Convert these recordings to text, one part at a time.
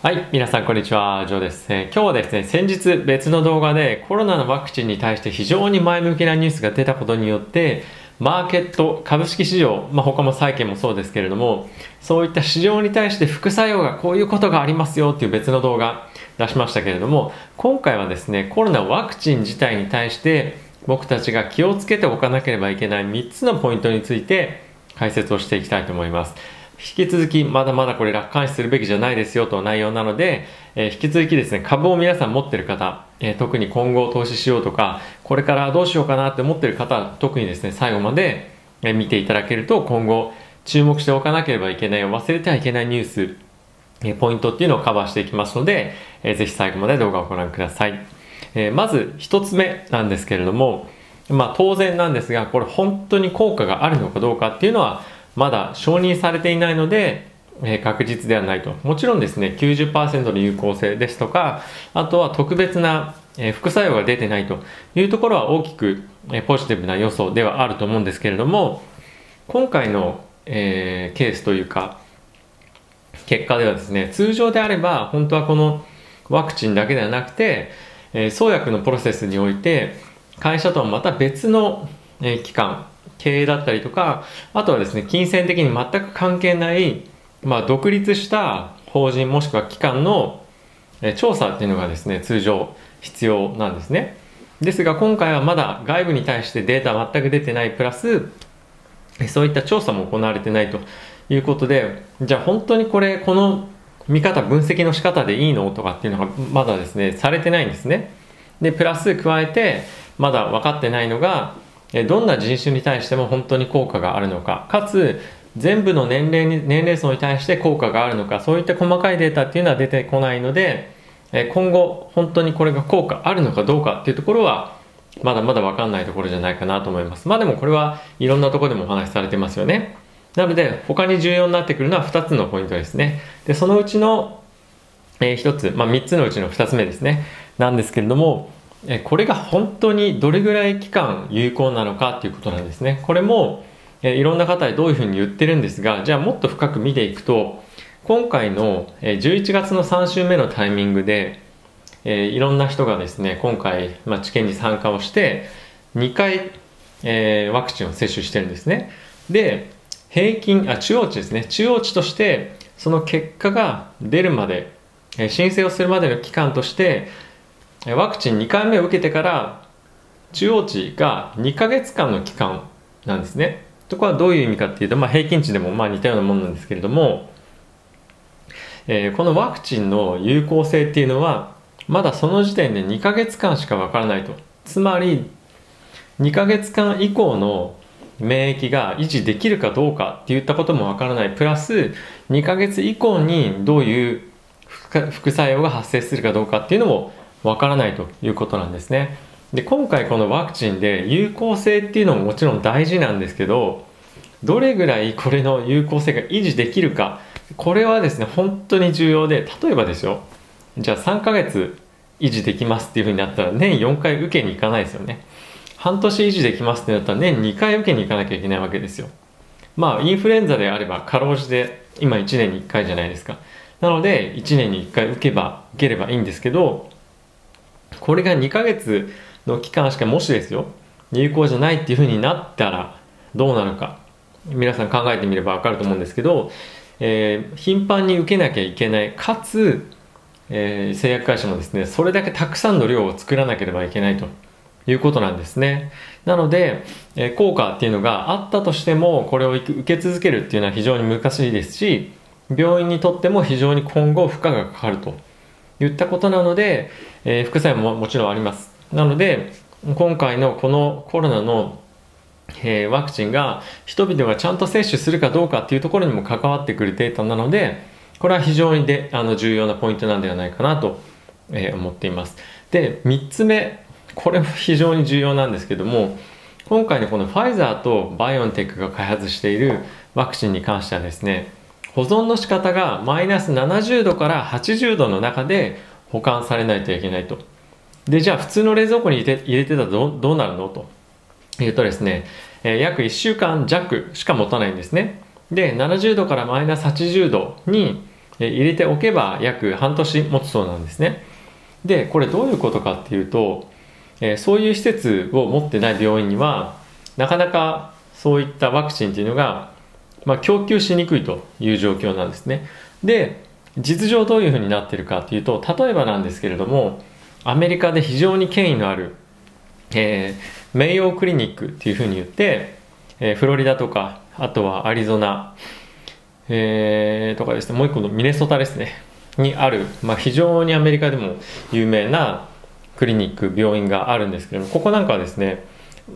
はい、皆さんこんにちは、ジョーです、えー、今日はですね、先日別の動画でコロナのワクチンに対して非常に前向きなニュースが出たことによって、マーケット、株式市場、まあ、他も債券もそうですけれども、そういった市場に対して副作用がこういうことがありますよっていう別の動画出しましたけれども、今回はですね、コロナワクチン自体に対して僕たちが気をつけておかなければいけない3つのポイントについて解説をしていきたいと思います。引き続きまだまだこれ楽観視するべきじゃないですよと内容なので、えー、引き続きですね、株を皆さん持ってる方、えー、特に今後投資しようとか、これからどうしようかなって思ってる方、特にですね、最後まで、見ていただけると今後注目しておかなければいけない、忘れてはいけないニュース、えポイントっていうのをカバーしていきますので、えー、ぜひ最後まで動画をご覧ください。えまず一つ目なんですけれども、まあ当然なんですが、これ本当に効果があるのかどうかっていうのは、まだ承認されていないので、えー、確実ではないと。もちろんですね、90%の有効性ですとか、あとは特別な、えー、副作用が出てないというところは大きく、えー、ポジティブな要素ではあると思うんですけれども、今回の、えケースというか、結果ではですね、通常であれば、本当はこのワクチンだけではなくて、え創薬のプロセスにおいて、会社とはまた別の、え機関、経営だったりとか、あとはですね、金銭的に全く関係ない、まあ、独立した法人もしくは機関の調査っていうのがですね、通常必要なんですね。ですが今回はまだ外部に対してデータ全く出てないプラス、そういった調査も行われてないということで、じゃあ本当にこれ、この見方、分析の仕方でいいのとかっていうのがまだですね、されてないんですね。で、プラス加えて、まだ分かってないのが、どんな人種に対しても本当に効果があるのか、かつ全部の年齢に年齢層に対して効果があるのか、そういった細かいデータっていうのは出てこないので、今後本当にこれが効果あるのかどうかっていうところは、まだまだわかんないところじゃないかなと思います。まあでもこれはいろんなとこでもお話しされてますよね。なので他に重要になってくるのは2つのポイントですね。で、そのうちの、え、1つ、まあ3つのうちの2つ目ですね。なんですけれども、これが本当にどれぐらい期間有効なのかっていうことなんですね。これもいろんな方でどういうふうに言ってるんですが、じゃあもっと深く見ていくと、今回の11月の3週目のタイミングで、いろんな人がですね、今回、まあ、治験に参加をして、2回、え、ワクチンを接種してるんですね。で、平均、あ、中央値ですね。中央値として、その結果が出るまで、申請をするまでの期間として、ワクチン2回目を受けてから中央値が2ヶ月間の期間なんですね。とこはどういう意味かっていうと、まあ、平均値でもまあ似たようなものなんですけれども、えー、このワクチンの有効性っていうのはまだその時点で2ヶ月間しかわからないと。つまり2ヶ月間以降の免疫が維持できるかどうかっていったこともわからない。プラス2ヶ月以降にどういう副作用が発生するかどうかっていうのもわからないということなんですね。で今回このワクチンで有効性っていうのももちろん大事なんですけどどれぐらいこれの有効性が維持できるかこれはですね本当に重要で例えばですよじゃあ3ヶ月維持できますっていうふうになったら年4回受けに行かないですよね。半年維持できますってなったら年2回受けに行かなきゃいけないわけですよ。まあインフルエンザであればかろうじて今1年に1回じゃないですか。なので1年に1回受けば受ければいいんですけどこれが2ヶ月の期間しかもしですよ、有効じゃないっていう風になったらどうなるか、皆さん考えてみればわかると思うんですけど、えー、頻繁に受けなきゃいけない、かつ、えー、製薬会社もですね、それだけたくさんの量を作らなければいけないと。いうことなんですね。なので、えー、効果っていうのがあったとしても、これを受け続けるっていうのは非常に難しいですし、病院にとっても非常に今後負荷がかかると。言ったことなので、えー、副作用ももちろんあります。なので、今回のこのコロナの、えー、ワクチンが人々がちゃんと接種するかどうかっていうところにも関わってくるデータなので、これは非常にであの重要なポイントなんではないかなと、えー、思っています。で、3つ目、これも非常に重要なんですけども、今回のこのファイザーとバイオンテックが開発しているワクチンに関してはですね、保存の仕方がマイナス70度から80度の中で保管されないといけないと。で、じゃあ普通の冷蔵庫に入れて入れてたらどどうなるの？というとですね、えー、約1週間弱しか持たないんですね。で、70度からマイナス80度に入れておけば約半年持つそうなんですねでこれどういうことかっていうと、えそういう施設を持ってない病院にはなかなかそういったワクチンっていうのが、まあ、供給しにくいという状況なんですね。で実情どういうふうになってるかっていうと例えばなんですけれどもアメリカで非常に権威のある、えー、メイヨークリニックっていうふうに言って、えー、フロリダとかあとはアリゾナ、えー、とかですねもう一個のミネソタですね。にある、まあ、非常にアメリカでも有名なクリニック病院があるんですけれどもここなんかはですね、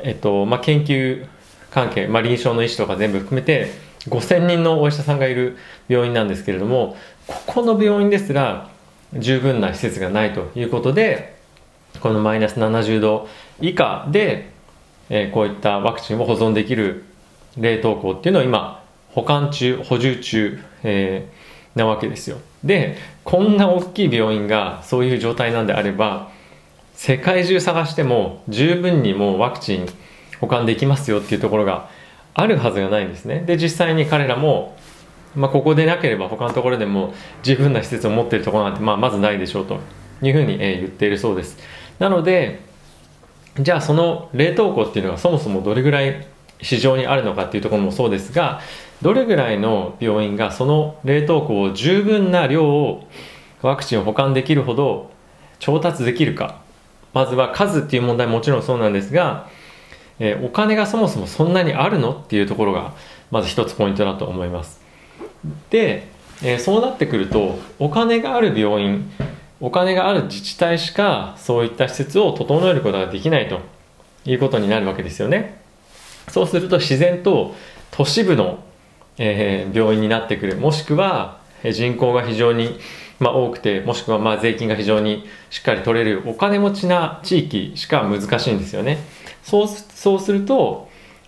えっとまあ、研究関係、まあ、臨床の医師とか全部含めて5000人のお医者さんがいる病院なんですけれどもここの病院ですら十分な施設がないということでこのマイナス70度以下で、えー、こういったワクチンを保存できる冷凍庫っていうのを今保管中補充中、えー、なわけですよ。でこんな大きい病院がそういう状態なんであれば世界中探しても十分にもうワクチン保管できますよっていうところがあるはずがないんですね。で実際に彼らもまあ、ここでなければ他のところでも十分な施設を持っているところなんて、まあ、まずないでしょうというふうに、え言っているそうです。なのでじゃあその冷凍庫っていうのがそもそもどれぐらい市場にあるのかっていうところもそうですがどれぐらいの病院がその冷凍庫を十分な量をワクチンを保管できるほど調達できるか。まずは数っていう問題ももちろんそうなんですが、えー、お金がそもそもそんなにあるのっていうところがまず一つポイントだと思います。で、えー、そうなってくるとお金がある病院お金がある自治体しかそういった施設を整えることができないということになるわけですよね。そうすると自然と都市部の、えー、病院になってくる。もしくは人口が非常に、まあ、多くてもしくはまあ税金が非常にしっかり取れるお金持ちな地域しか難しいんですよね。そうそうすると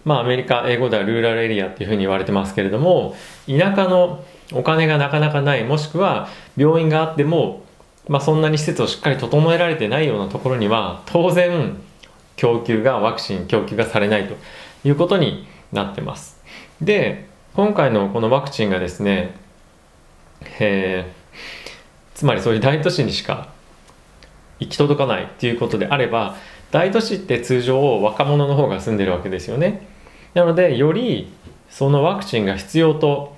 まあ、アメリカ英語ではルーラルエリアっていうふうに言われてますけれども田舎のお金がなかなかないもしくは病院があっても、まあ、そんなに施設をしっかり整えられてないようなところには当然供給がワクチン供給がされないということになってます。で今回のこのワクチンがですね、えー、つまりそういう大都市にしか行き届かないっていうことであれば大都市って通常若者の方が住んでるわけですよね。なのでよりそのワクチンが必要と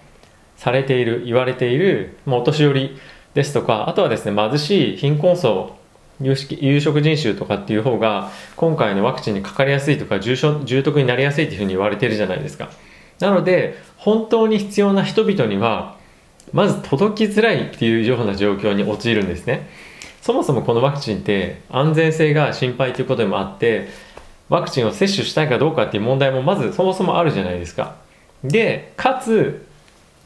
されている言われている、まお年寄りですとかあとはですね貧しい貧困層有有色人種とかっていう方が今回のワクチンにかかりやすいとか重症重篤になりやすいっていうふうに言われてるじゃないですか。なので本当に必要な人々にはまず届きづらいっていうような状況に陥るんですね。そもそもこのワクチンって安全性が心配ということでもあってワクチンを接種したいかどうかっていう問題もまずそもそもあるじゃないですか。でかつ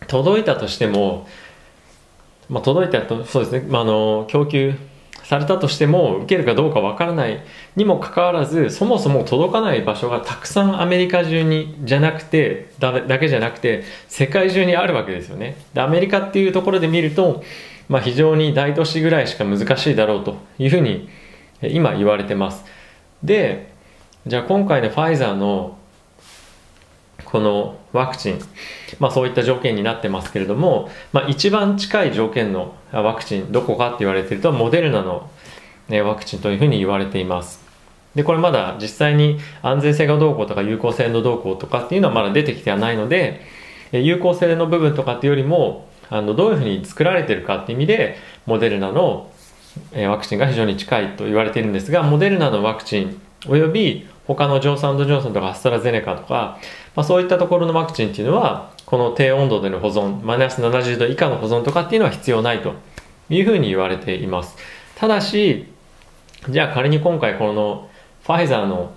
届いたとしても、まあ、届いたとそうですね、まあ、あの供給されたとしても受けるかどうかわからないにもかかわらずそもそも届かない場所がたくさんアメリカ中にじゃなくてだだけじゃなくて世界中にあるわけですよね。でアメリカっていうところで見るとまあ、非常に大都市ぐらいしか難しいだろうというふうに今言われてます。でじゃあ今回のファイザーのこのワクチン、まあ、そういった条件になってますけれども、まあ、一番近い条件のワクチンどこかって言われているとモデルナのワクチンというふうに言われています。でこれまだ実際に安全性がどうこうとか有効性のどうこうとかっていうのはまだ出てきてはないので有効性の部分とかっていうよりもあのどういうふうに作られてるかっていう意味でモデルナのワクチンが非常に近いと言われているんですがモデルナのワクチンおよび他のジョンソンジョンソンとかアストラゼネカとか、まあ、そういったところのワクチンっていうのはこの低温度での保存マイナス70度以下の保存とかっていうのは必要ないというふうに言われています。ただしじゃあ仮に今回このファイザーの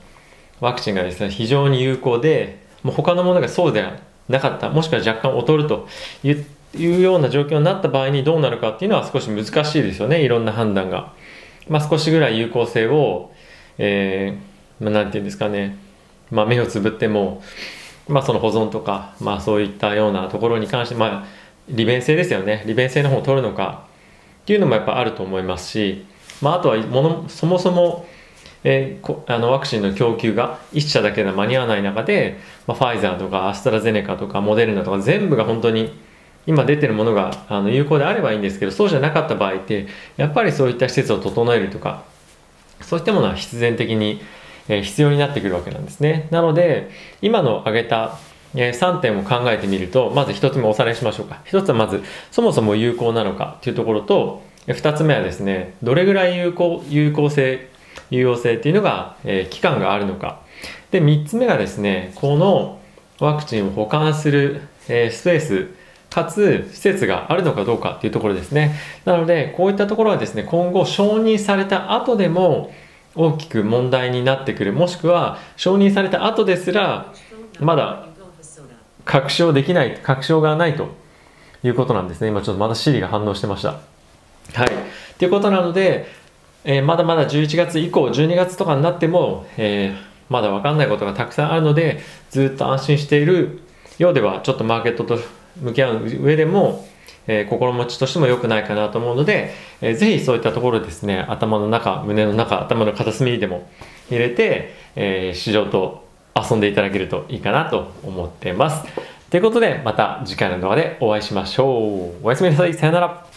ワクチンがですね非常に有効でもう他のものがそうではなかったもしくは若干劣ると言っていうような状況になった場合にどうなるかっていうのは少し難しいですよね。いろんな判断が、まあ、少しぐらい有効性を、えーまあ、なんていうんですかね、まあ、目をつぶっても、まあ、その保存とか、まあ、そういったようなところに関して、まあ、利便性ですよね。利便性の方を取るのか。っていうのもやっぱあると思いますし、まあ、あとはものそもそもえー、あのワクチンの供給が1社だけでは間に合わない中で、まあ、ファイザーとかアストラゼネカとかモデルナとか全部が本当に今出てるものがあの有効であればいいんですけどそうじゃなかった場合ってやっぱりそういった施設を整えるとかそういったものは必然的に、え必要になってくるわけなんですね。なので今の挙げたえ3点を考えてみるとまず1つ目おさらいしましょうか。1つはまずそもそも有効なのかというところと2つ目はですねどれぐらい有効有効性有用性っていうのが、えー、期間があるのか。で3つ目がですねこのワクチンを保管する、えー、スペースかつ施設があるのかどうかっていうところですね。なのでこういったところはですね今後承認された後でも大きく問題になってくる。もしくは承認された後ですらまだ確証できない確証がないということなんですね。今ちょっとまだ Siri が反応してました。はい。ということなので、えー、まだまだ11月以降12月とかになっても、えー、まだ分かんないことがたくさんあるのでずっと安心しているようではちょっとマーケットと向き合う上でも、えー、心持ちとしても良くないかなと思うので、えー、ぜひそういったところですね頭の中胸の中頭の片隅にでも入れて、えー、市場と遊んでいただけるといいかなと思ってます。ということでまた次回の動画でお会いしましょう。おやすみなさい。さよなら。